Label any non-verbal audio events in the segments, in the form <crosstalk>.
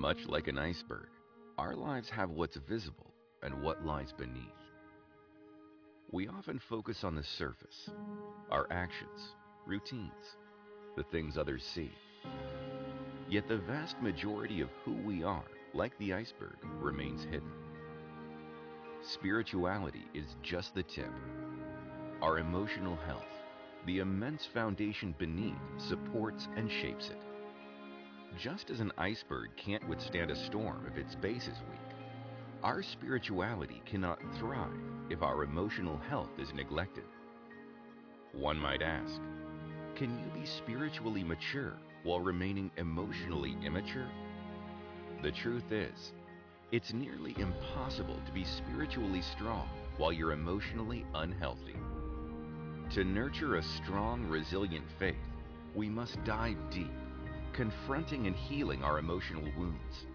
Much like an iceberg, our lives have what's visible and what lies beneath. We often focus on the surface, our actions, routines, the things others see. Yet the vast majority of who we are, like the iceberg, remains hidden. Spirituality is just the tip. Our emotional health, the immense foundation beneath, supports and shapes it. Just as an iceberg can't withstand a storm if its base is weak, our spirituality cannot thrive if our emotional health is neglected. One might ask, can you be spiritually mature while remaining emotionally immature? The truth is, it's nearly impossible to be spiritually strong while you're emotionally unhealthy. To nurture a strong, resilient faith, we must dive deep, confronting and healing our emotional wounds.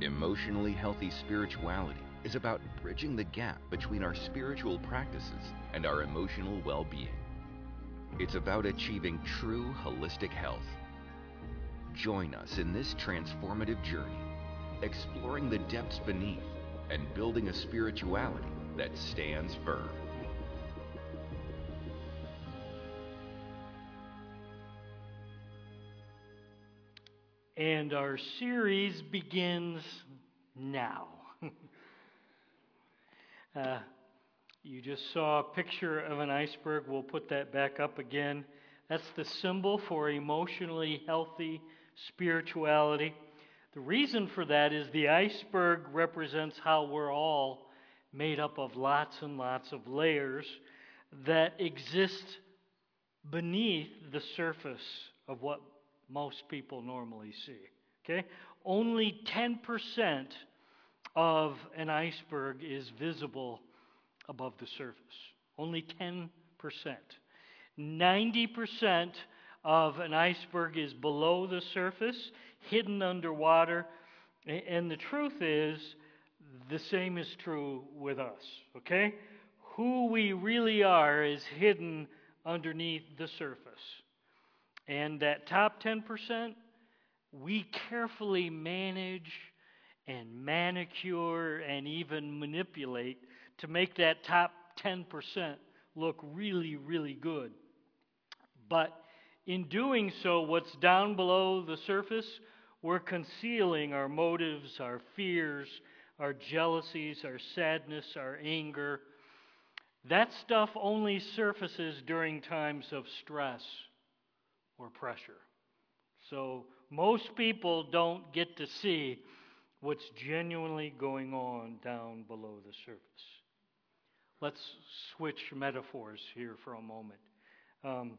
Emotionally healthy spirituality is about bridging the gap between our spiritual practices and our emotional well being. It's about achieving true holistic health. Join us in this transformative journey, exploring the depths beneath and building a spirituality that stands firm. And our series begins now. <laughs> uh, you just saw a picture of an iceberg. We'll put that back up again. That's the symbol for emotionally healthy spirituality. The reason for that is the iceberg represents how we're all made up of lots and lots of layers that exist beneath the surface of what most people normally see. Okay? Only 10% of an iceberg is visible above the surface. Only 10%. 90% of an iceberg is below the surface, hidden underwater. And the truth is, the same is true with us. Okay? Who we really are is hidden underneath the surface. And that top 10%, we carefully manage and manicure and even manipulate to make that top 10% look really, really good. But in doing so, what's down below the surface, we're concealing our motives, our fears, our jealousies, our sadness, our anger. That stuff only surfaces during times of stress or pressure. So most people don't get to see what's genuinely going on down below the surface. Let's switch metaphors here for a moment. Um,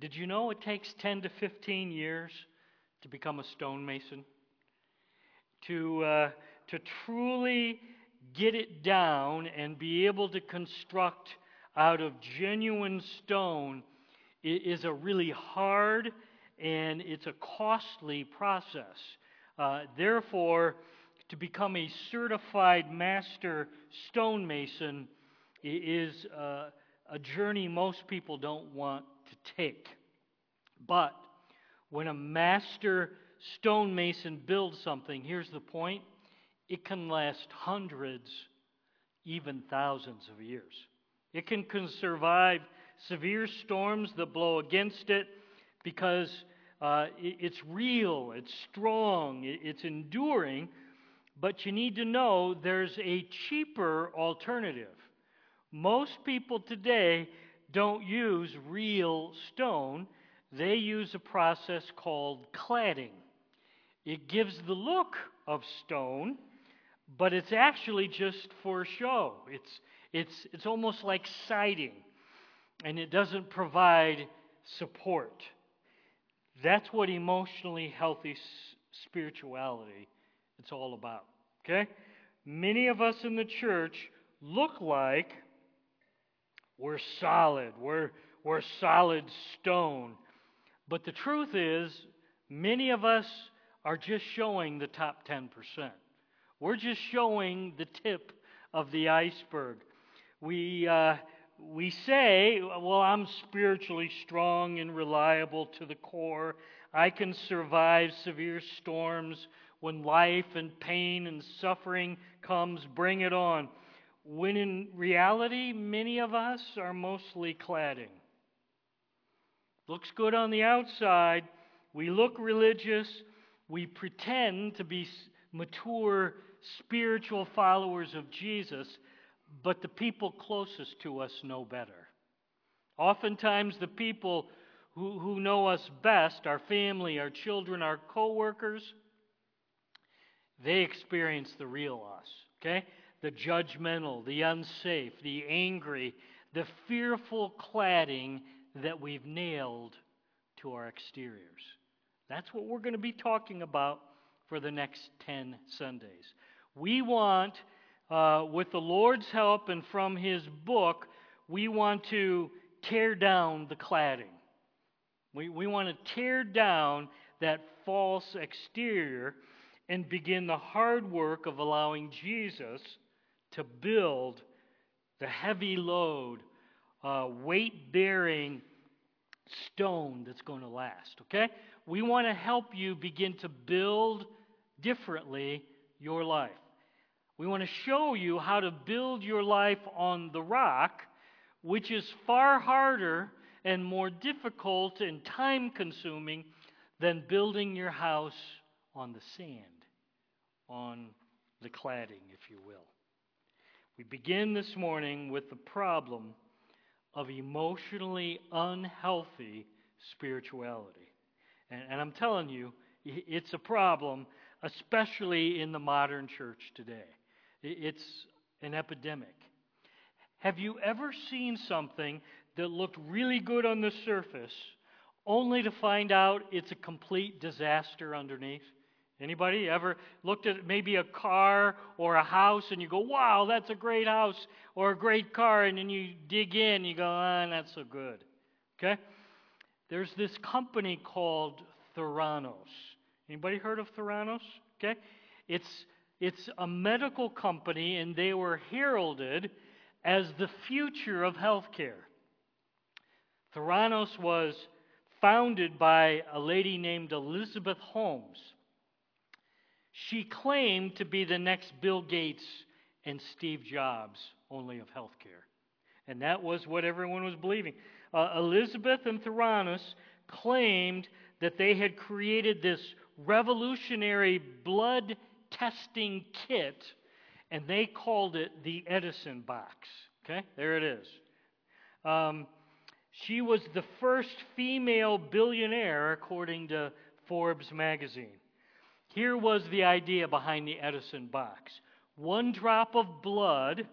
did you know it takes 10 to 15 years to become a stonemason? To, uh, to truly get it down and be able to construct out of genuine stone is a really hard and it's a costly process. Uh, therefore, to become a certified master stonemason is uh, a journey most people don't want to take. But when a master stonemason builds something, here's the point it can last hundreds, even thousands of years. It can, can survive severe storms that blow against it because uh, it's real, it's strong, it's enduring. But you need to know there's a cheaper alternative. Most people today don't use real stone, they use a process called cladding. It gives the look of stone, but it's actually just for show. It's, it's, it's almost like siding and it doesn't provide support. That's what emotionally healthy spirituality it's all about. Okay? Many of us in the church look like we're solid. We're, we're solid stone. But the truth is, many of us are just showing the top 10%. We're just showing the tip of the iceberg. We, uh, we say, well, I'm spiritually strong and reliable to the core. I can survive severe storms when life and pain and suffering comes, bring it on. When in reality, many of us are mostly cladding. Looks good on the outside. We look religious. We pretend to be mature spiritual followers of Jesus, but the people closest to us know better. Oftentimes, the people who, who know us best, our family, our children, our coworkers, they experience the real us, okay? The judgmental, the unsafe, the angry, the fearful cladding that we've nailed to our exteriors. That's what we're going to be talking about for the next 10 Sundays. We want, uh, with the Lord's help and from His book, we want to tear down the cladding. We, we want to tear down that false exterior and begin the hard work of allowing Jesus to build the heavy load, uh, weight bearing stone that's going to last. Okay? We want to help you begin to build differently your life. We want to show you how to build your life on the rock, which is far harder and more difficult and time consuming than building your house on the sand, on the cladding, if you will. We begin this morning with the problem of emotionally unhealthy spirituality. And, and, I'm telling you, it's a problem, especially in the modern church today. It's an epidemic. Have you ever seen something that looked really good on the surface only to find out it's a complete disaster underneath? Anybody ever looked at maybe a car or a house and you go, wow, that's a great house or a great car, and then you dig in, and you go, ah, not so good. Okay? There's this company called Theranos. Anybody heard of Theranos? Okay? It's it's a medical company, and they were heralded as the future of healthcare. Theranos was founded by a lady named Elizabeth Holmes. She claimed to be the next Bill Gates and Steve Jobs, only of healthcare. And that was what everyone was believing. Uh, Elizabeth and Theranos claimed that they had created this revolutionary blood testing kit, and they called it the Edison box. Okay, there it is. Um, she was the first female billionaire, according to Forbes magazine. Here was the idea behind the Edison box one drop of blood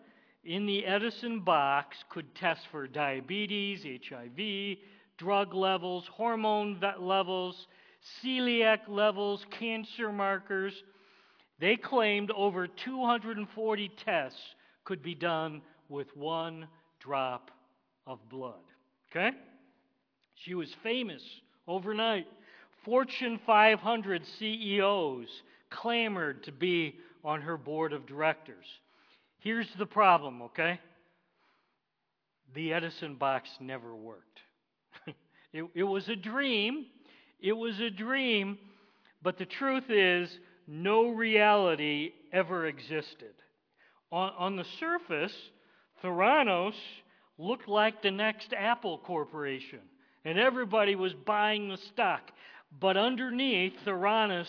in the Edison box could test for diabetes, HIV, drug levels, hormone levels, celiac levels, cancer markers. They claimed over 240 tests could be done with one drop of blood. Okay? She was famous overnight. Fortune 500 CEOs clamored to be on her board of directors. Here's the problem, okay? The Edison box never worked. <laughs> it, it was a dream. It was a dream, but the truth is, no reality ever existed. On, on the surface, Theranos looked like the next Apple Corporation, and everybody was buying the stock. But underneath, Theranos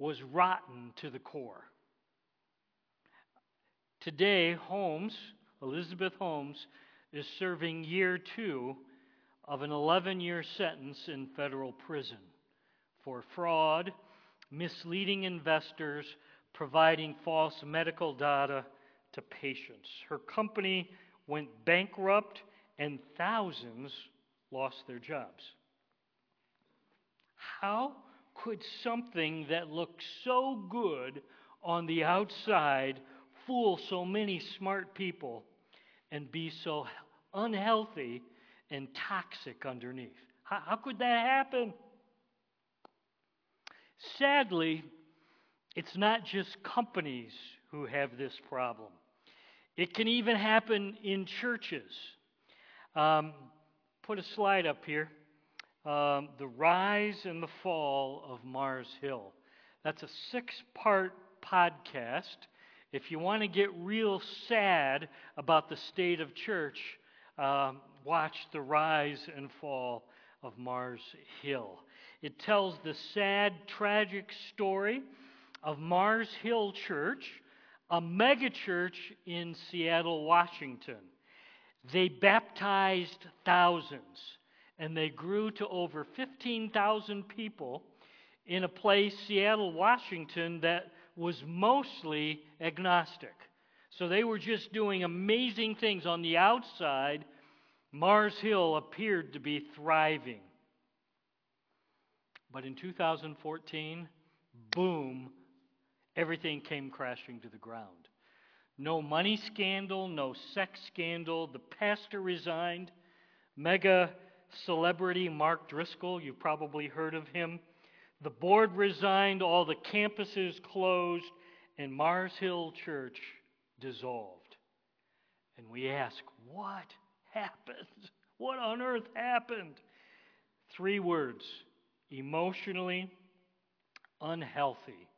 was rotten to the core. Today, Holmes, Elizabeth Holmes, is serving year two of an 11 year sentence in federal prison for fraud misleading investors, providing false medical data to patients. Her company went bankrupt, and thousands lost their jobs. How could something that looked so good on the outside fool so many smart people and be so unhealthy and toxic underneath? How, how could that happen? Sadly, it's not just companies who have this problem. It can even happen in churches. Um, put a slide up here. Um, the rise and the fall of Mars Hill. That's a six part podcast. If you want to get real sad about the state of church, um, watch The Rise and Fall of Mars Hill. It tells the sad, tragic story of Mars Hill Church, a megachurch in Seattle, Washington. They baptized thousands, and they grew to over 15,000 people in a place, Seattle, Washington, that was mostly agnostic. So they were just doing amazing things on the outside. Mars Hill appeared to be thriving. But in 2014, boom, everything came crashing to the ground. No money scandal, no sex scandal. The pastor resigned. Mega celebrity Mark Driscoll, you've probably heard of him, the board resigned, all the campuses closed, and Mars Hill Church dissolved. And we ask, what happened? <laughs> What on earth happened? Three words emotionally unhealthy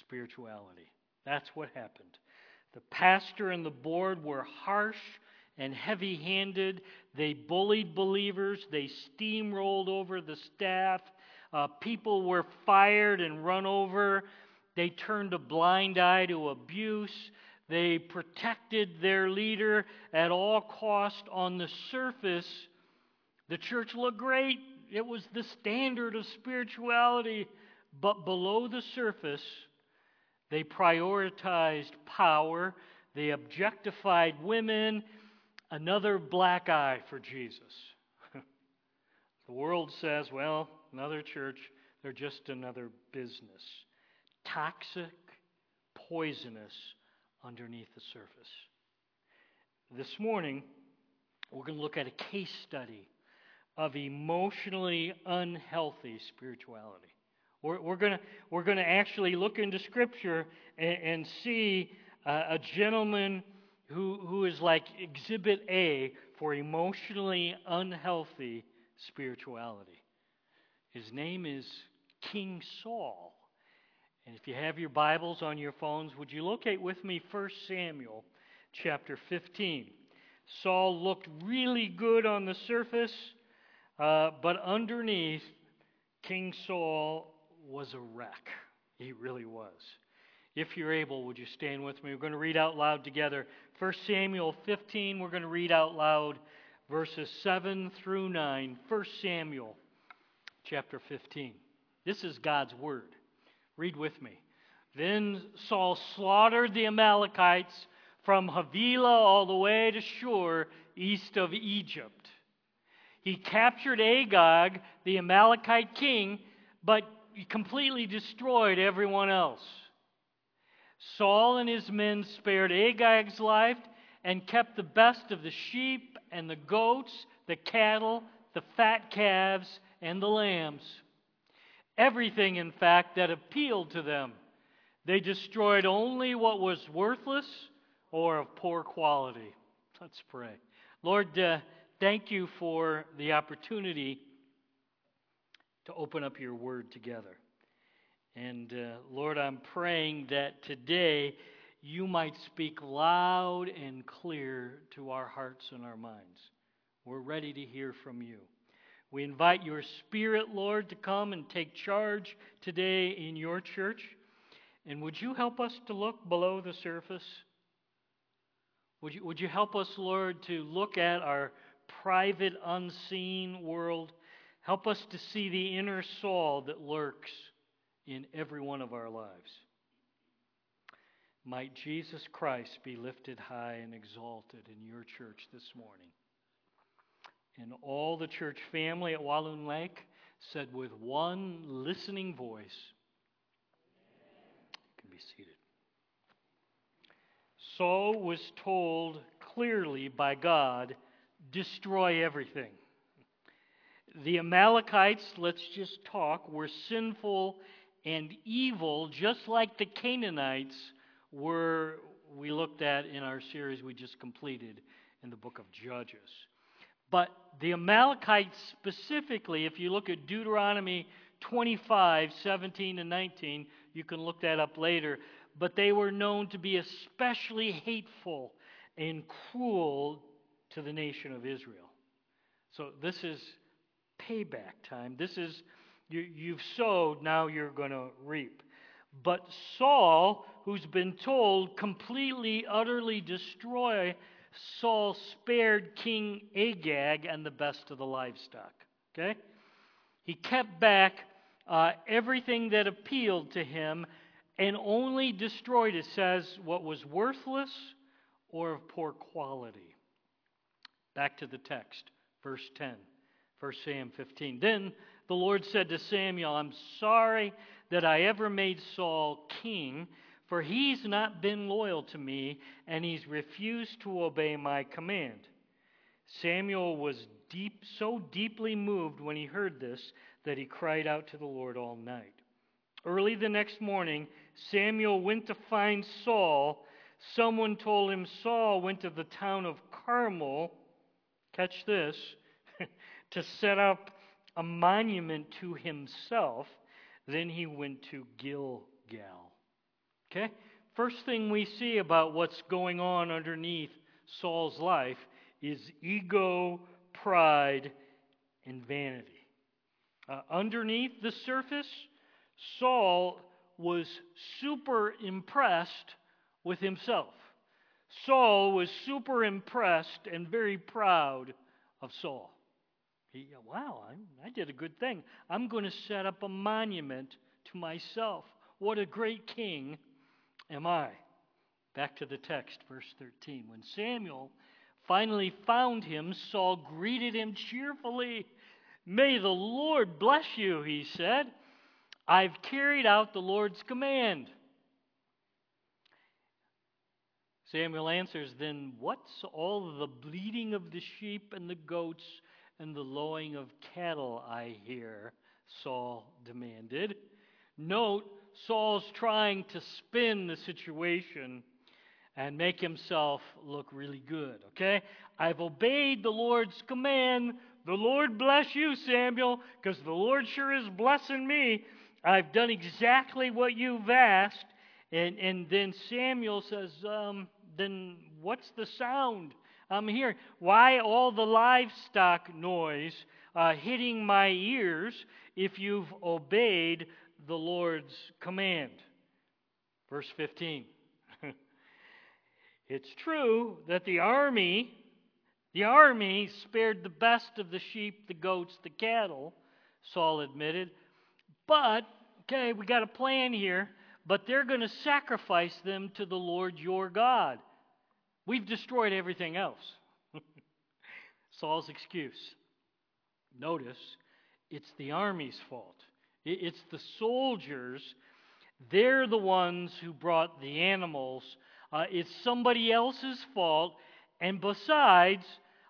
spirituality. That's what happened. The pastor and the board were harsh and heavy handed. They bullied believers, they steamrolled over the staff, uh, people were fired and run over. They turned a blind eye to abuse. They protected their leader at all cost. On the surface, the church looked great. It was the standard of spirituality. But below the surface, they prioritized power. They objectified women. Another black eye for Jesus. <laughs> the world says, well, another church, they're just another business. Toxic, poisonous underneath the surface. This morning, we're going to look at a case study of emotionally unhealthy spirituality. We're, we're going we're to actually look into Scripture and, and see uh, a gentleman who, who is like exhibit A for emotionally unhealthy spirituality. His name is King Saul. And if you have your Bibles on your phones, would you locate with me 1 Samuel chapter 15? Saul looked really good on the surface, uh, but underneath, King Saul was a wreck. He really was. If you're able, would you stand with me? We're going to read out loud together. 1 Samuel 15, we're going to read out loud verses 7 through 9. 1 Samuel chapter 15. This is God's word. Read with me. Then Saul slaughtered the Amalekites from Havilah all the way to Shur, east of Egypt. He captured Agag, the Amalekite king, but completely destroyed everyone else. Saul and his men spared Agag's life and kept the best of the sheep and the goats, the cattle, the fat calves, and the lambs. Everything, in fact, that appealed to them. They destroyed only what was worthless or of poor quality. Let's pray. Lord, uh, thank you for the opportunity to open up your word together. And uh, Lord, I'm praying that today you might speak loud and clear to our hearts and our minds. We're ready to hear from you. We invite your Spirit, Lord, to come and take charge today in your church. And would you help us to look below the surface? Would you, would you help us, Lord, to look at our private, unseen world? Help us to see the inner Saul that lurks in every one of our lives. Might Jesus Christ be lifted high and exalted in your church this morning. And all the church family at Walloon Lake said with one listening voice, you can be seated. Saul was told clearly by God, destroy everything. The Amalekites, let's just talk, were sinful and evil, just like the Canaanites were, we looked at in our series we just completed in the book of Judges. But the Amalekites specifically, if you look at Deuteronomy 25, 17, and 19. You can look that up later. But they were known to be especially hateful and cruel to the nation of Israel. So this is payback time. This is, you, you've sowed, now you're going to reap. But Saul, who's been told completely, utterly destroy, Saul spared King Agag and the best of the livestock. Okay? He kept back uh, everything that appealed to him and only destroyed, it says, what was worthless or of poor quality. Back to the text, verse 10, 1 Sam 15. Then the Lord said to Samuel, I'm sorry that I ever made Saul king, for he's not been loyal to me, and he's refused to obey my command. Samuel was deep, so deeply moved when he heard this that he cried out to the Lord all night. Early the next morning, Samuel went to find Saul. Someone told him Saul went to the town of Carmel, catch this, <laughs> to set up a monument to himself. Then he went to Gilgal. Okay? First thing we see about what's going on underneath Saul's life is ego, pride, and vanity. Uh, underneath the surface, Saul was super impressed with himself. Saul was super impressed and very proud of Saul. He, wow, I, I did a good thing. I'm going to set up a monument to myself. What a great king am I. Back to the text, verse 13. When Samuel finally found him, Saul greeted him cheerfully. May the Lord bless you, he said. I've carried out the Lord's command. Samuel answers, Then what's all the bleating of the sheep and the goats and the lowing of cattle I hear? Saul demanded. Note, Saul's trying to spin the situation and make himself look really good, okay? I've obeyed the Lord's command. The Lord bless you, Samuel, because the Lord sure is blessing me. I've done exactly what you've asked. And, and then Samuel says, um, Then what's the sound I'm hearing? Why all the livestock noise uh, hitting my ears if you've obeyed the Lord's command? Verse 15. <laughs> it's true that the army, the army spared the best of the sheep, the goats, the cattle, Saul admitted. But, okay, we got a plan here, but they're going to sacrifice them to the Lord your God. We've destroyed everything else. <laughs> Saul's excuse. Notice, it's the army's fault. It's the soldiers. They're the ones who brought the animals. Uh, it's somebody else's fault. And besides,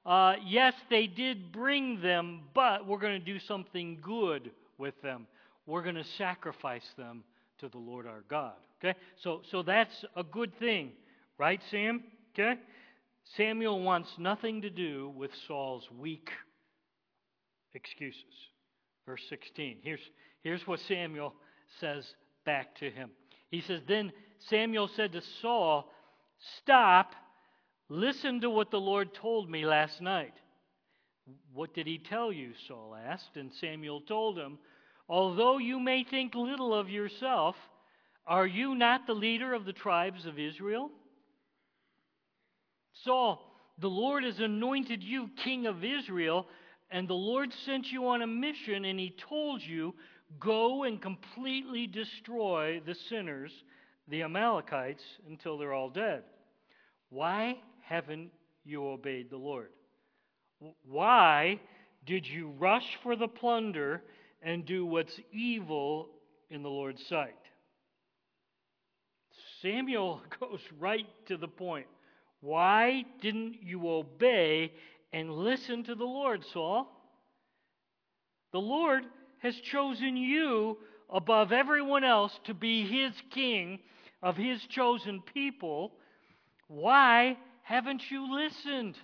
uh, yes, they did bring them, but we're going to do something good with them we're going to sacrifice them to the Lord our God. Okay? So, so that's a good thing, right, Sam? Okay? Samuel wants nothing to do with Saul's weak excuses. Verse 16. Here's, here's what Samuel says back to him. He says, Then Samuel said to Saul, Stop, listen to what the Lord told me last night. What did he tell you? Saul asked. And Samuel told him, Although you may think little of yourself, are you not the leader of the tribes of Israel? Saul, the Lord has anointed you king of Israel, and the Lord sent you on a mission, and he told you, Go and completely destroy the sinners, the Amalekites, until they're all dead. Why haven't you obeyed the Lord? Why did you rush for the plunder and do what's evil in the Lord's sight. Samuel <laughs> goes right to the point. Why didn't you obey and listen to the Lord, Saul? The Lord has chosen you above everyone else to be his king of his chosen people. Why haven't you listened?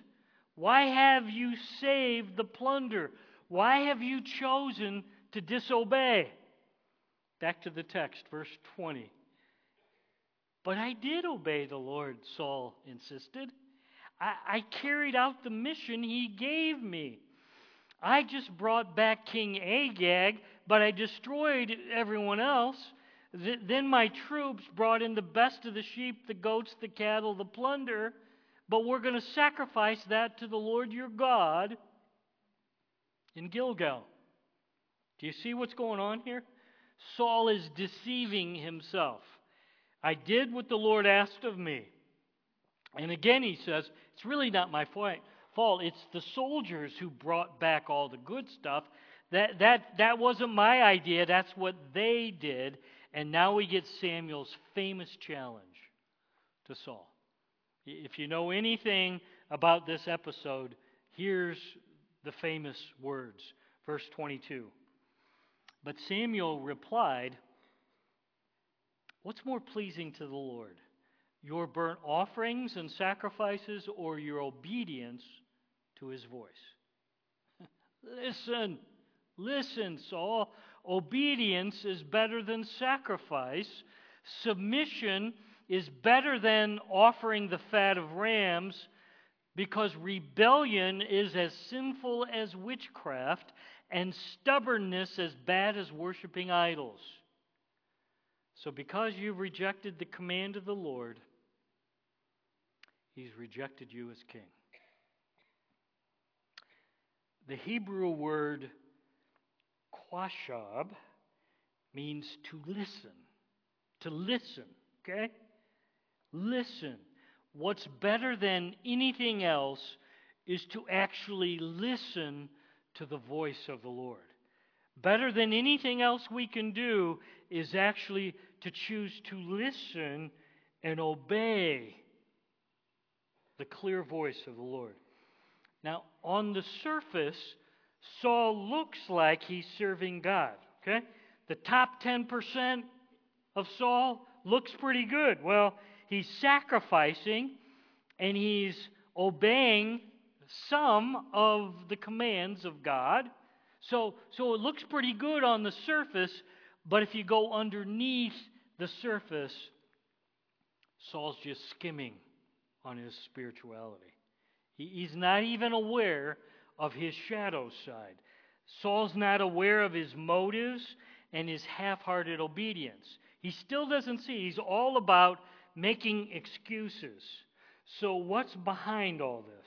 Why have you saved the plunder? Why have you chosen to disobey. Back to the text, verse 20. But I did obey the Lord, Saul insisted. I, I carried out the mission he gave me. I just brought back King Agag, but I destroyed everyone else. Th- then my troops brought in the best of the sheep, the goats, the cattle, the plunder, but we're going to sacrifice that to the Lord your God in Gilgal. Do you see what's going on here? Saul is deceiving himself. I did what the Lord asked of me. And again, he says, it's really not my fault. It's the soldiers who brought back all the good stuff. That, that, that wasn't my idea. That's what they did. And now we get Samuel's famous challenge to Saul. If you know anything about this episode, here's the famous words. Verse 22. But Samuel replied, What's more pleasing to the Lord? Your burnt offerings and sacrifices or your obedience to his voice? <laughs> listen, listen, Saul. Obedience is better than sacrifice. Submission is better than offering the fat of rams because rebellion is as sinful as witchcraft and stubbornness as bad as worshiping idols. So, because you've rejected the command of the Lord, He's rejected you as king. The Hebrew word qashab means to listen. To listen, okay? Listen. What's better than anything else is to actually listen to the voice of the Lord. Better than anything else we can do is actually to choose to listen and obey the clear voice of the Lord. Now, on the surface, Saul looks like he's serving God. Okay? The top 10% of Saul looks pretty good. Well, he's sacrificing and he's obeying some of the commands of God. So, so it looks pretty good on the surface, but if you go underneath the surface, Saul's just skimming on his spirituality. He, he's not even aware of his shadow side. Saul's not aware of his motives and his half hearted obedience. He still doesn't see. He's all about making excuses. So, what's behind all this?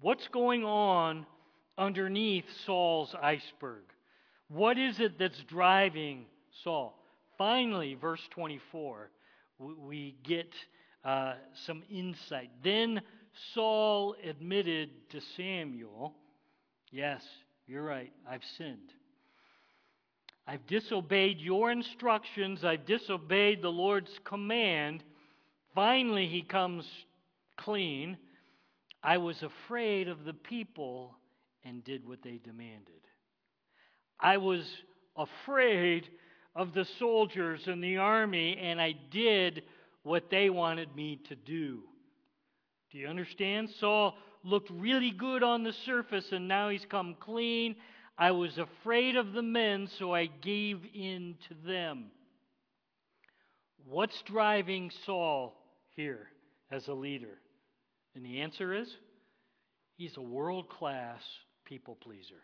What's going on underneath Saul's iceberg? What is it that's driving Saul? Finally, verse 24, we get uh, some insight. Then Saul admitted to Samuel, Yes, you're right, I've sinned. I've disobeyed your instructions, I've disobeyed the Lord's command. Finally, he comes clean. I was afraid of the people and did what they demanded. I was afraid of the soldiers and the army, and I did what they wanted me to do. Do you understand? Saul looked really good on the surface, and now he's come clean. I was afraid of the men, so I gave in to them. What's driving Saul here as a leader? And the answer is he's a world class people pleaser.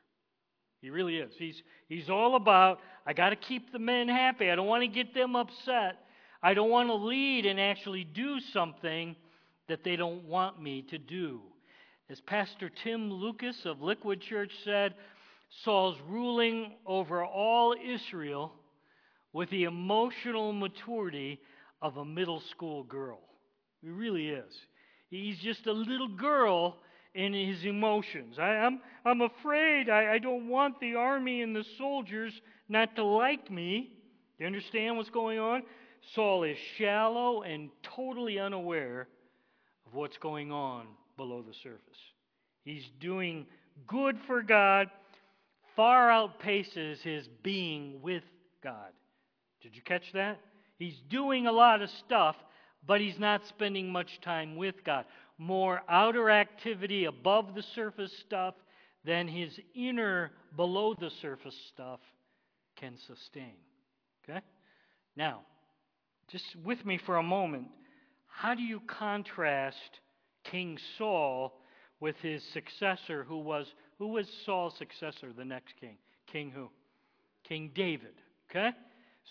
He really is. He's, he's all about, I got to keep the men happy. I don't want to get them upset. I don't want to lead and actually do something that they don't want me to do. As Pastor Tim Lucas of Liquid Church said, Saul's ruling over all Israel with the emotional maturity of a middle school girl. He really is. He's just a little girl in his emotions. I, am I'm, I'm afraid I, I don't want the army and the soldiers not to like me. You understand what's going on? Saul is shallow and totally unaware of what's going on below the surface. He's doing good for God, far outpaces his being with God. Did you catch that? He's doing a lot of stuff, but he's not spending much time with God more outer activity above the surface stuff than his inner, below the surface stuff can sustain. Okay? Now, just with me for a moment, how do you contrast King Saul with his successor who was who was Saul's successor, the next king? King who? King David. Okay?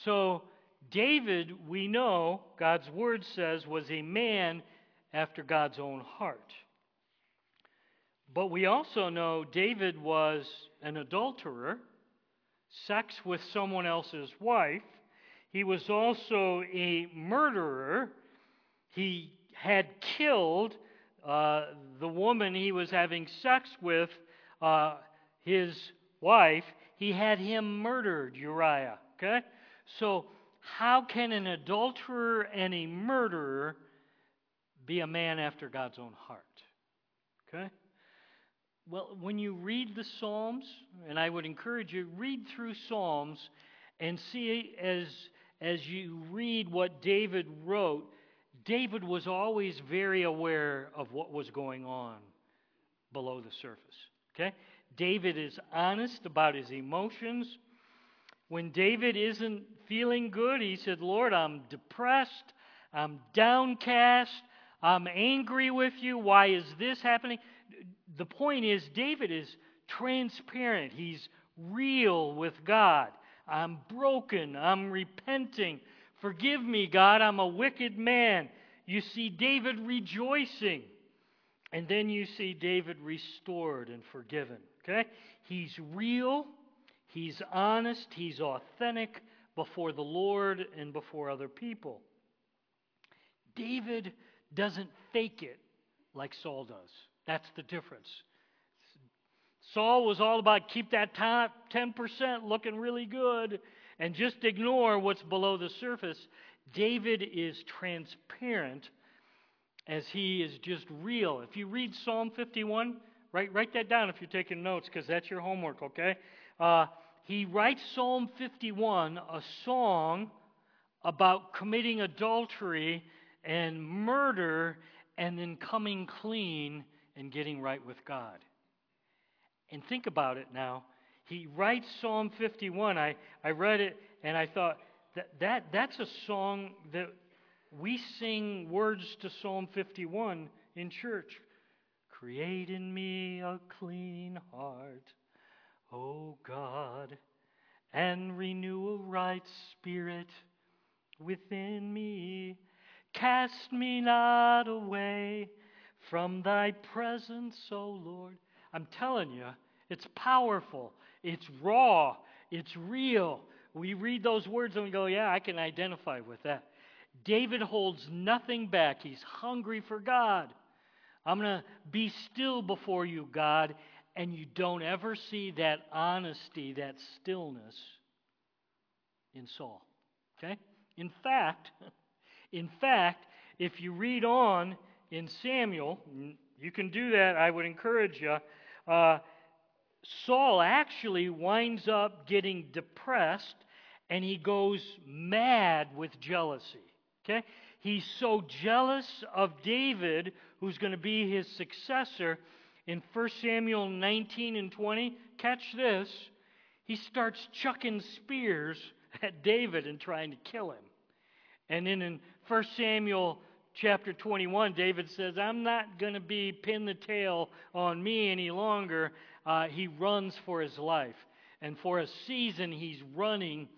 So David, we know, God's word says, was a man after God's own heart. But we also know David was an adulterer, sex with someone else's wife. He was also a murderer. He had killed uh, the woman he was having sex with, uh, his wife. He had him murdered, Uriah. Okay? So, how can an adulterer and a murderer be a man after God's own heart? Okay? Well, when you read the Psalms, and I would encourage you, read through Psalms and see as, as you read what David wrote, David was always very aware of what was going on below the surface. Okay? David is honest about his emotions. When David isn't feeling good, he said, Lord, I'm depressed, I'm downcast, I'm angry with you. Why is this happening? the point is, David is transparent. He's real with God. I'm broken. I'm repenting. Forgive me, God. I'm a wicked man. You see David rejoicing. And then you see David restored and forgiven. Okay? He's real. He's honest. He's authentic before the Lord and before other people. David doesn't fake it like Saul does. That's the difference. Saul was all about keep that top 10% looking really good and just ignore what's below the surface. David is transparent as he is just real. If you read Psalm 51, write, write that down if you're taking notes because that's your homework, okay? Uh, he writes Psalm 51, a song about committing adultery and murder and then coming clean and getting right with God. And think about it now. He writes Psalm 51. I, I read it and I thought, that, that, that's a song that we sing words to Psalm 51 in church. Create in me a clean heart, O God, and renew a right spirit within me. Cast me not away from thy presence, O Lord. I'm telling you, it's powerful, it's raw, it's real. We read those words and we go, yeah, I can identify with that. David holds nothing back. He's hungry for God. I'm going to be still before you, God. And you don't ever see that honesty, that stillness in Saul. Okay? In fact, <laughs> in fact, if you read on in Samuel, you can do that, I would encourage you. Uh, Saul actually winds up getting depressed and he goes mad with jealousy. Okay? He's so jealous of David, who's going to be his successor. In 1 Samuel 19 and 20, catch this. He starts chucking spears <laughs> at David and trying to kill him. And then in 1 Samuel chapter 21, David says, I'm not going to be pin the tail on me any longer. Uh, he runs for his life. And for a season, he's running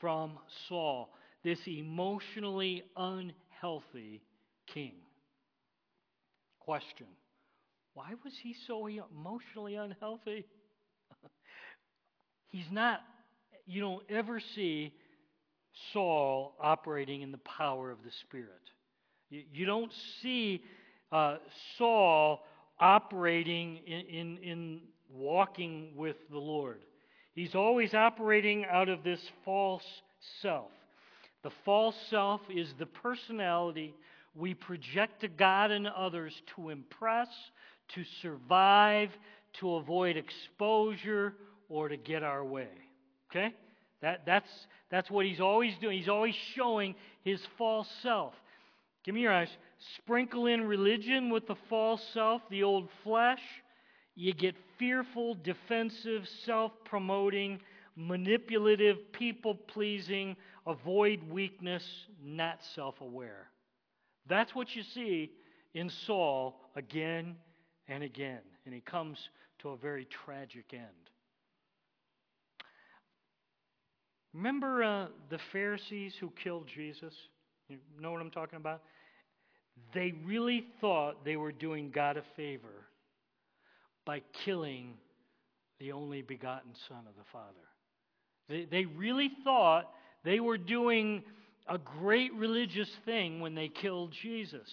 from Saul, this emotionally unhealthy king. Question Why was he so emotionally unhealthy? <laughs> he's not, you don't ever see Saul operating in the power of the Spirit. You, you don't see uh, Saul operating in, in, in walking with the Lord. He's always operating out of this false self. The false self is the personality we project to God and others to impress, to survive, to avoid exposure, or to get our way. Okay? That, that's, that's what he's always doing. He's always showing his false self. Give me your eyes. Sprinkle in religion with the false self, the old flesh. You get fearful, defensive, self promoting, manipulative, people pleasing, avoid weakness, not self aware. That's what you see in Saul again and again. And he comes to a very tragic end. Remember uh, the Pharisees who killed Jesus? You know what I'm talking about? They really thought they were doing God a favor by killing the only begotten Son of the Father. They, they really thought they were doing a great religious thing when they killed Jesus.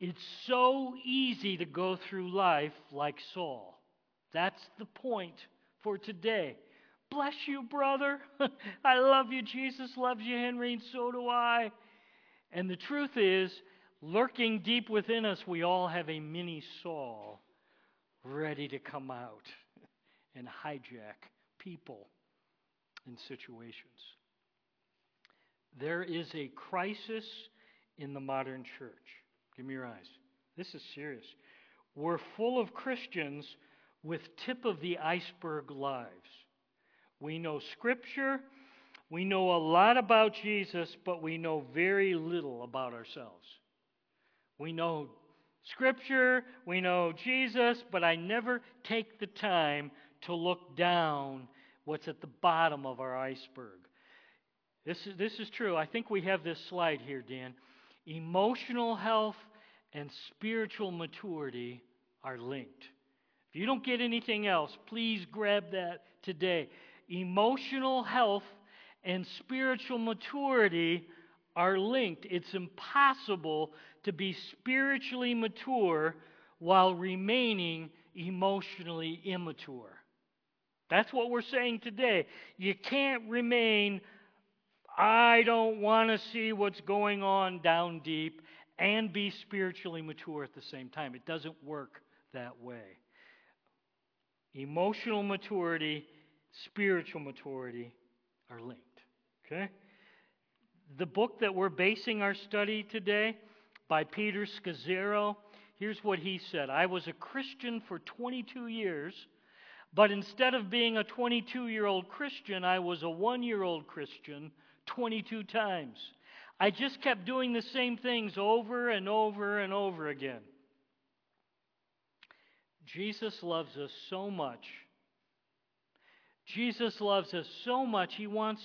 It's so easy to go through life like Saul. That's the point for today. Bless you, brother. <laughs> I love you. Jesus loves you, Henry, and so do I. And the truth is, lurking deep within us, we all have a mini Saul ready to come out and hijack people and situations. There is a crisis in the modern church. Give me your eyes. This is serious. We're full of Christians with tip of the iceberg lives. We know Scripture, we know a lot about Jesus, but we know very little about ourselves. We know Scripture, we know Jesus, but I never take the time to look down what's at the bottom of our iceberg. This is, this is true. I think we have this slide here, Dan. Emotional health and spiritual maturity are linked. If you don't get anything else, please grab that today. Emotional health and spiritual maturity are linked. It's impossible to be spiritually mature while remaining emotionally immature. That's what we're saying today. You can't remain, I don't want to see what's going on down deep, and be spiritually mature at the same time. It doesn't work that way. Emotional maturity, spiritual maturity are linked. Okay? The book that we're basing our study today by Peter Scazzero, here's what he said I was a Christian for 22 years, but instead of being a 22 year old Christian, I was a one year old Christian 22 times. I just kept doing the same things over and over and over again. Jesus loves us so much. Jesus loves us so much, He wants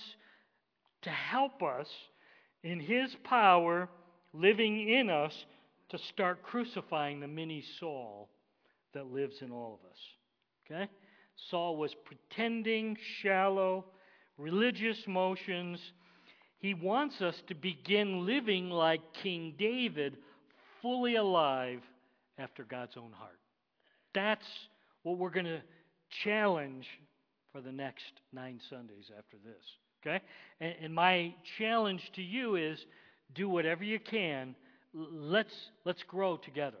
to help us in His power living in us to start crucifying the mini Saul that lives in all of us. Okay? Saul was pretending, shallow, religious motions. He wants us to begin living like King David, fully alive after God's own heart. That's what we're going to challenge for the next nine Sundays after this. Okay? And, and, my challenge to you is do whatever you can. Let's, let's grow together.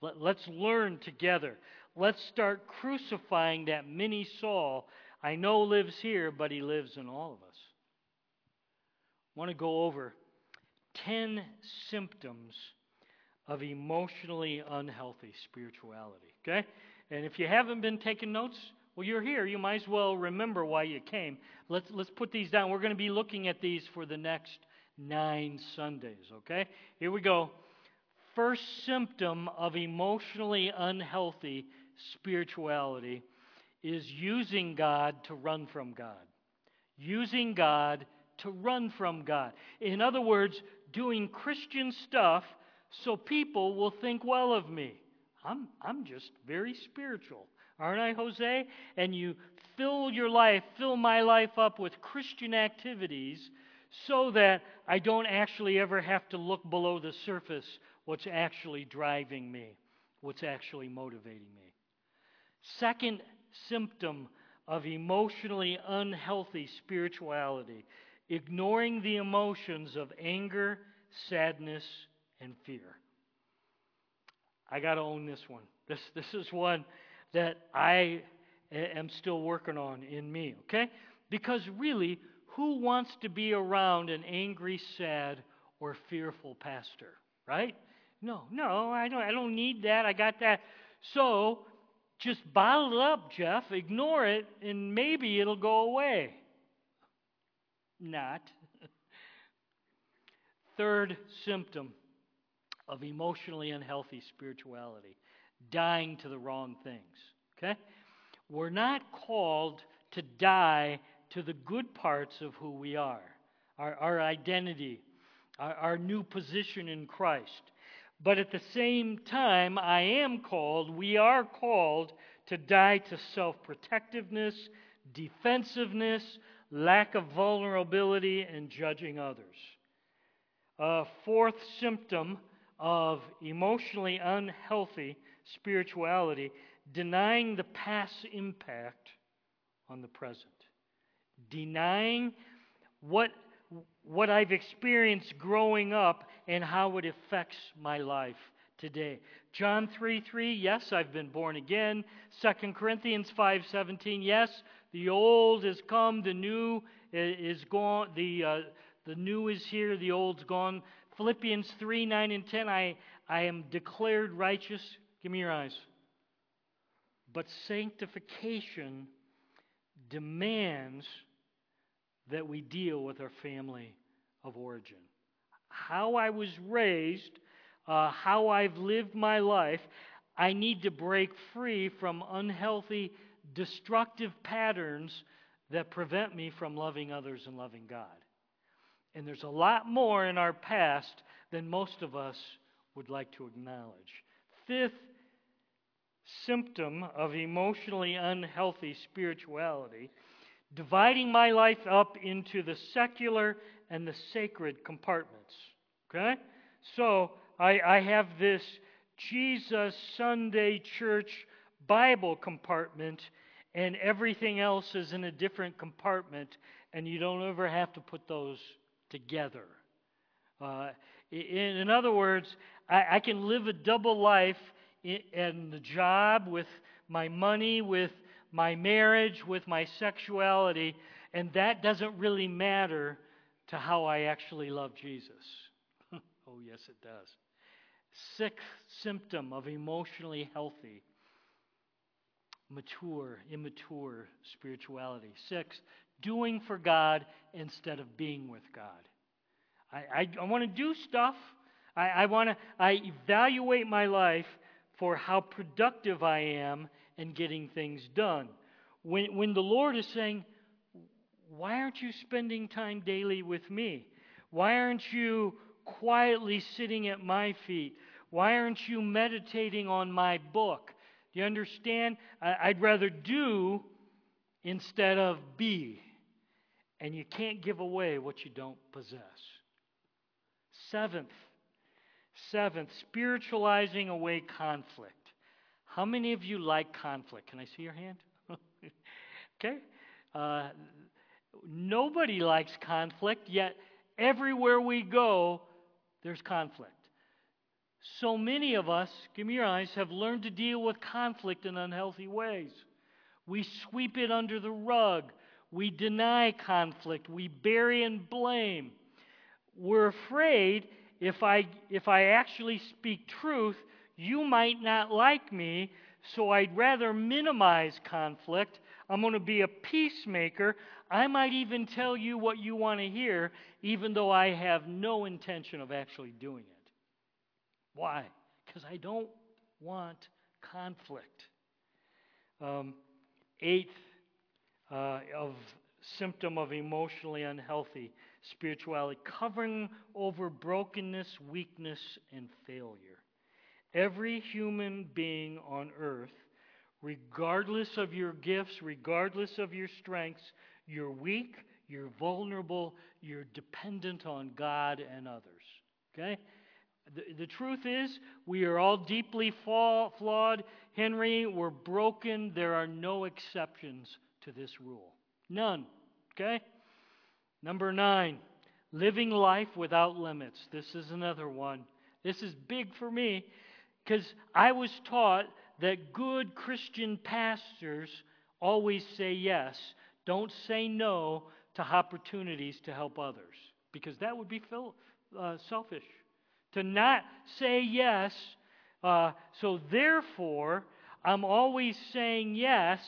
Let, let's learn together. Let's start crucifying that mini Saul I know lives here, but he lives in all of us. Want to go over 10 symptoms of emotionally unhealthy spirituality. Okay? And if you haven't been taking notes, well, you're here. You might as well remember why you came. Let's, let's put these down. We're going to be looking at these for the next nine Sundays. Okay? Here we go. First symptom of emotionally unhealthy spirituality is using God to run from God. Using God to run from God. In other words, doing Christian stuff so people will think well of me. I'm, I'm just very spiritual, aren't I, Jose? And you fill your life, fill my life up with Christian activities so that I don't actually ever have to look below the surface what's actually driving me, what's actually motivating me. Second symptom of emotionally unhealthy spirituality ignoring the emotions of anger, sadness, and fear. I got to own this one. <laughs> This, this is one that I am still working on in me, okay? Because really, who wants to be around an angry, sad, or fearful pastor, right? No, no, I don't, I don't need that. I got that. So just bottle it up, Jeff. Ignore it, and maybe it'll go away. Not. Third symptom of emotionally unhealthy spirituality dying to the wrong things. Okay? We're not called to die to the good parts of who we are, our, our identity, our, our new position in Christ. But at the same time, I am called, we are called to die to self protectiveness, defensiveness, lack of vulnerability, and judging others. A fourth symptom of emotionally unhealthy spirituality denying the past impact on the present, denying what, what I've experienced growing up and how it affects my life today. John 3 3, yes, I've been born again. 2 Corinthians 5 17, yes, the old has come, the new is gone, the, uh, the new is here, the old's gone. Philippians 3 9 and 10, I, I am declared righteous. Give me your eyes. But sanctification demands that we deal with our family of origin. How I was raised, uh, how I've lived my life, I need to break free from unhealthy, destructive patterns that prevent me from loving others and loving God. And there's a lot more in our past than most of us would like to acknowledge. Fifth symptom of emotionally unhealthy spirituality dividing my life up into the secular and the sacred compartments. Okay? So I, I have this Jesus Sunday church Bible compartment, and everything else is in a different compartment, and you don't ever have to put those together. Uh, in, in, other words, I, I, can live a double life in, in the job, with my money, with my marriage, with my sexuality, and that doesn't really matter to how I actually love Jesus. <laughs> oh, yes, it does. Sixth symptom of emotionally healthy, mature, immature spirituality. Six, doing for God instead of being with God. I, I, I want to do stuff. I, I want to I evaluate my life for how productive I am in getting things done. When, when the Lord is saying, Why aren't you spending time daily with me? Why aren't you quietly sitting at my feet? Why aren't you meditating on my book? Do you understand? I'd rather do instead of be. And you can't give away what you don't possess. Seventh, seventh, spiritualizing away conflict. How many of you like conflict? Can I see your hand? <laughs> okay. Uh, nobody likes conflict, yet everywhere we go, there's conflict. So many of us, give me your eyes, have learned to deal with conflict in unhealthy ways. We sweep it under the rug. We deny conflict. We bury and blame. We're afraid if I, if I actually speak truth, you might not like me, so I'd rather minimize conflict. I'm going to be a peacemaker. I might even tell you what you want to hear, even though I have no intention of actually doing it. Why? Because I don't want conflict. Um, eighth uh, of symptom of emotionally unhealthy spirituality, covering over brokenness, weakness, and failure. Every human being on earth, regardless of your gifts, regardless of your strengths, you're weak, you're vulnerable, you're dependent on God and others. Okay? The, the truth is, we are all deeply flawed. Henry, we're broken. There are no exceptions to this rule. None. Okay? Number nine, living life without limits. This is another one. This is big for me because I was taught that good Christian pastors always say yes, don't say no to opportunities to help others because that would be uh, selfish to not say yes. Uh, so, therefore, I'm always saying yes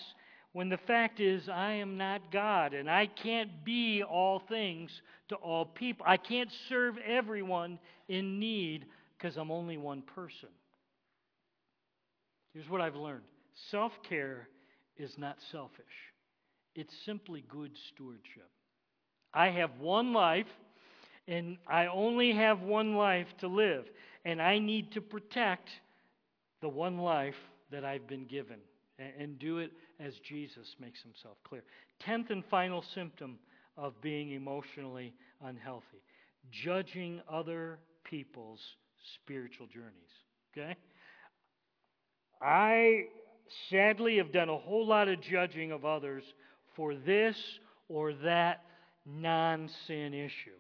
when the fact is I am not God and I can't be all things to all people. I can't serve everyone in need because I'm only one person. Here's what I've learned self care is not selfish, it's simply good stewardship. I have one life, and I only have one life to live, and I need to protect the one life that I've been given and do it as Jesus makes himself clear. Tenth and final symptom of being emotionally unhealthy judging other people's spiritual journeys. Okay? I sadly have done a whole lot of judging of others for this or that non sin issue.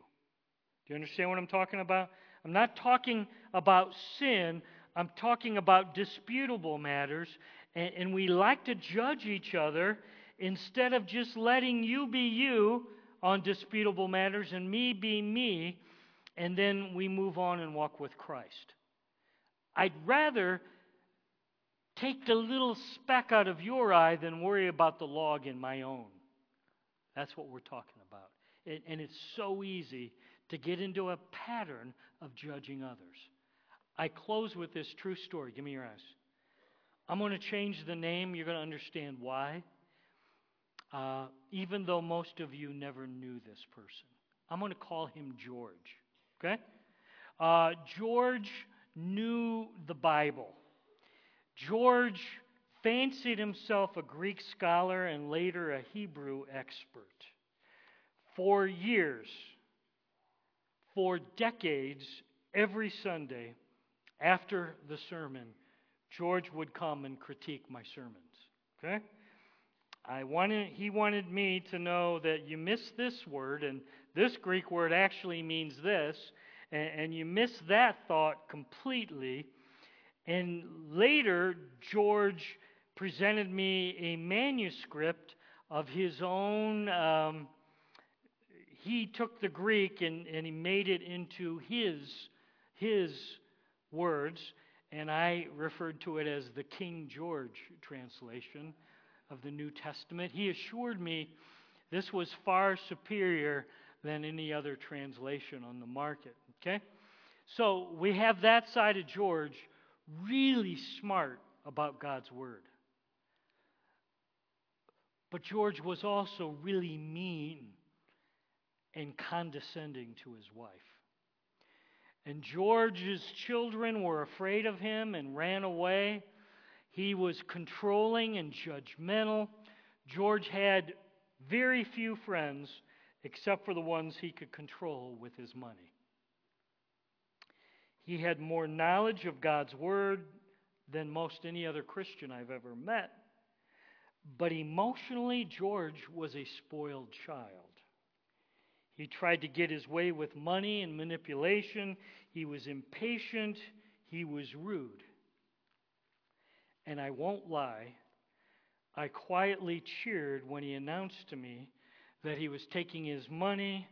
Do you understand what I'm talking about? I'm not talking about sin, I'm talking about disputable matters and, and we like to judge each other instead of just letting you be you on disputable matters and me be me, and then we move on and walk with Christ. I'd rather take the little speck out of your eye than worry about the log in my own. That's what we're talking about. And, and it's so easy to get into a pattern of judging others. I close with this true story. Give me your eyes. I'm going to change the name. You're going to understand why. Uh, even though most of you never knew this person, I'm going to call him George. Okay? Uh, George knew the Bible. George fancied himself a Greek scholar and later a Hebrew expert. For years, for decades, every Sunday after the sermon, George would come and critique my sermons. Okay? I wanted, he wanted me to know that you miss this word, and this Greek word actually means this, and, and you miss that thought completely. And later, George presented me a manuscript of his own. Um, he took the Greek and, and he made it into his, his words and I referred to it as the King George translation of the New Testament. He assured me this was far superior than any other translation on the market. Okay? So we have that side of George really smart about God's Word. But George was also really mean and condescending to his wife. And George's children were afraid of him and ran away. He was controlling and judgmental. George had very few friends except for the ones he could control with his money. He had more knowledge of God's Word than most any other Christian I've ever met. But emotionally, George was a spoiled child. He tried to get his way with money and manipulation. He was impatient. He was rude. And I won't lie, I quietly cheered when he announced to me that he was taking his money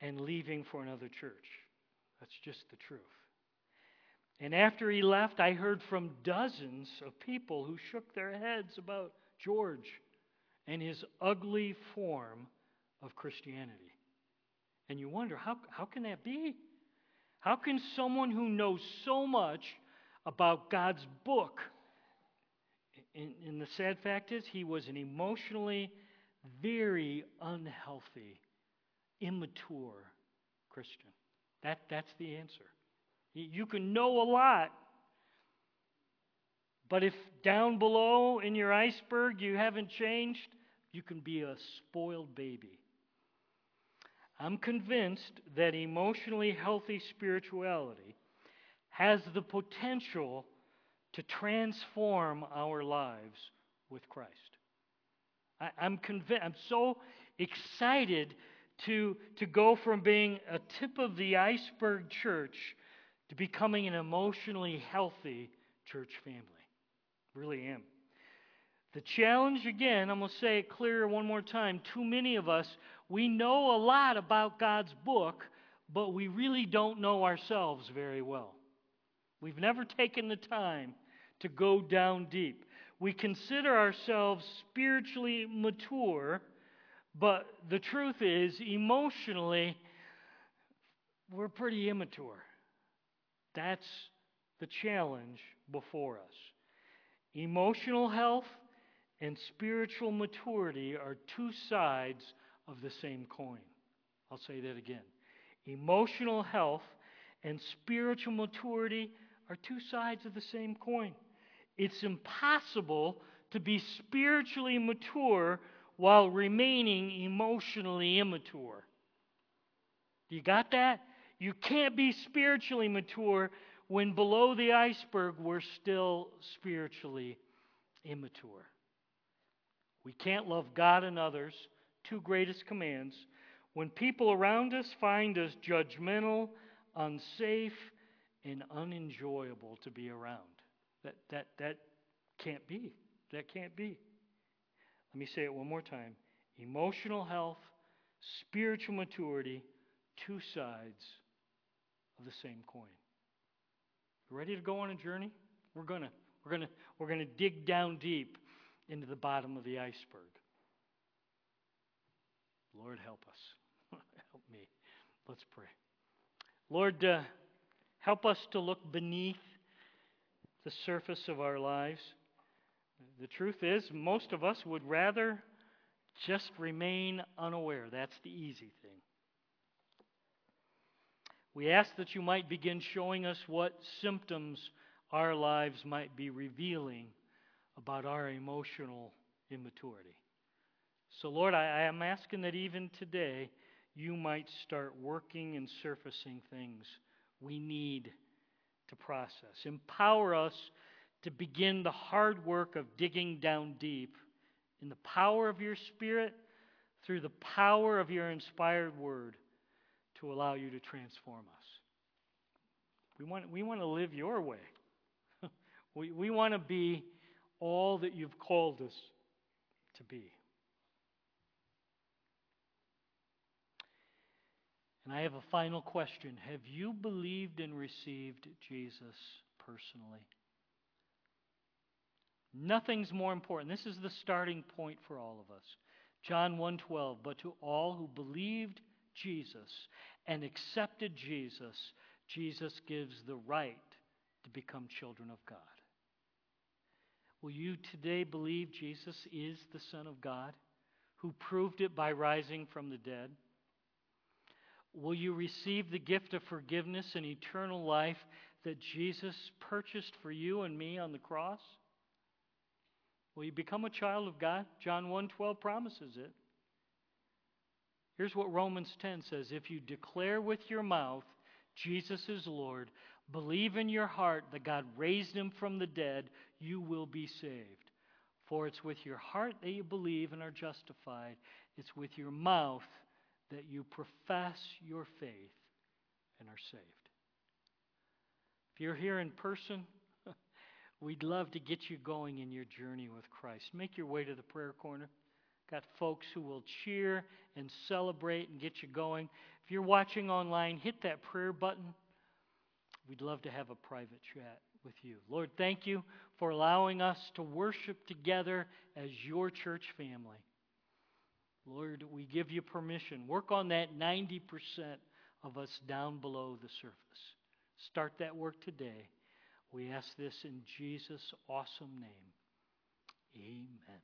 and leaving for another church. That's just the truth. And after he left, I heard from dozens of people who shook their heads about George and his ugly form of Christianity. And you wonder, how, how can that be? How can someone who knows so much about God's book, and, and the sad fact is, he was an emotionally very unhealthy, immature Christian. That, that's the answer. You can know a lot, but if down below in your iceberg you haven't changed, you can be a spoiled baby. I'm convinced that emotionally healthy spirituality has the potential to transform our lives with Christ. I, am convinced, I'm so excited to, to go from being a tip of the iceberg church to becoming an emotionally healthy church family. Really am. The challenge, again, I'm going to say it clearer one more time. Too many of us we know a lot about God's book, but we really don't know ourselves very well. We've never taken the time to go down deep. we consider ourselves spiritually mature, but the truth is, emotionally, we're pretty immature. That's the challenge before us. Emotional health and spiritual maturity are two sides of the same coin. I'll say that again. Emotional health and spiritual maturity are two sides of the same coin. It's impossible to be spiritually mature while remaining emotionally immature. You got that? You can't be spiritually mature when below the iceberg we're still spiritually immature. We can't love God and others, two greatest commands, when people around us find us judgmental, unsafe, and unenjoyable to be around. That, that, that can't be. That can't be. Let me say it one more time emotional health, spiritual maturity, two sides of the same coin. You ready to go on a journey? We're going to we're going to we're going to dig down deep into the bottom of the iceberg. Lord help us. <laughs> help me. Let's pray. Lord, uh, help us to look beneath the surface of our lives. The truth is, most of us would rather just remain unaware. That's the easy thing. We ask that you might begin showing us what symptoms our lives might be revealing about our emotional immaturity. So, Lord, I, I am asking that even today you might start working and surfacing things we need to process. Empower us to begin the hard work of digging down deep in the power of your Spirit through the power of your inspired word to allow you to transform us. We want, we want to live your way. <laughs> we, we want to be all that you've called us to be. And I have a final question. Have you believed and received Jesus personally? Nothing's more important. This is the starting point for all of us. John 1:12, but to all who believed Jesus and accepted Jesus, Jesus gives the right to become children of God. Will you today believe Jesus is the Son of God who proved it by rising from the dead? Will you receive the gift of forgiveness and eternal life that Jesus purchased for you and me on the cross? Will you become a child of God? John 1:12 promises it. Here's what Romans 10 says, if you declare with your mouth Jesus is Lord, believe in your heart that God raised him from the dead, you will be saved. For it's with your heart that you believe and are justified. It's with your mouth that you profess your faith and are saved. If you're here in person, <laughs> we'd love to get you going in your journey with Christ. Make your way to the prayer corner. Got folks who will cheer and celebrate and get you going. If you're watching online, hit that prayer button. We'd love to have a private chat with you. Lord, thank you for allowing us to worship together as your church family. Lord, we give you permission. Work on that 90% of us down below the surface. Start that work today. We ask this in Jesus' awesome name. Amen.